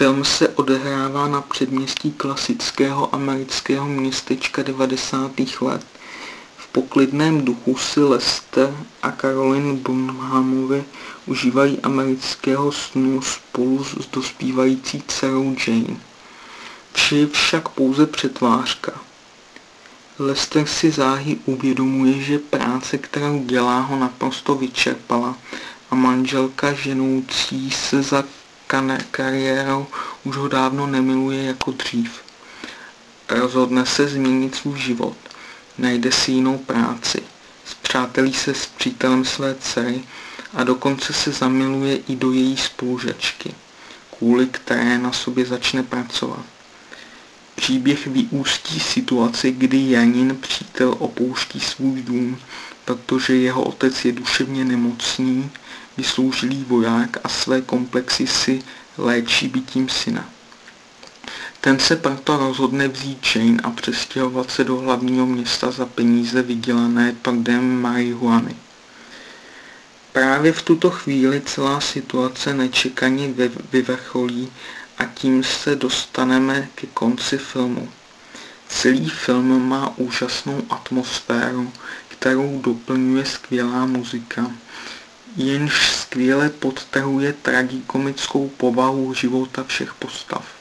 Film se odehrává na předměstí klasického amerického městečka 90. let. V poklidném duchu si Lester a Caroline Bonhamovi užívají amerického snu spolu s dospívající dcerou Jane. Vše je však pouze přetvářka. Lester si záhy uvědomuje, že práce, kterou dělá, ho naprosto vyčerpala a manželka ženoucí se za kariérou už ho dávno nemiluje jako dřív. Rozhodne se změnit svůj život. Najde si jinou práci. Zpřátelí se s přítelem své dcery a dokonce se zamiluje i do její spolužačky, kvůli které na sobě začne pracovat. Příběh vyústí situaci, kdy Janin přítel opouští svůj dům, protože jeho otec je duševně nemocný, vysloužilý voják a své komplexy si léčí bytím syna. Ten se proto rozhodne vzít Jane a přestěhovat se do hlavního města za peníze vydělané prodem marihuany. Právě v tuto chvíli celá situace nečekaně vyvrcholí a tím se dostaneme ke konci filmu. Celý film má úžasnou atmosféru, kterou doplňuje skvělá muzika, jenž skvěle podtrhuje tragikomickou povahu života všech postav.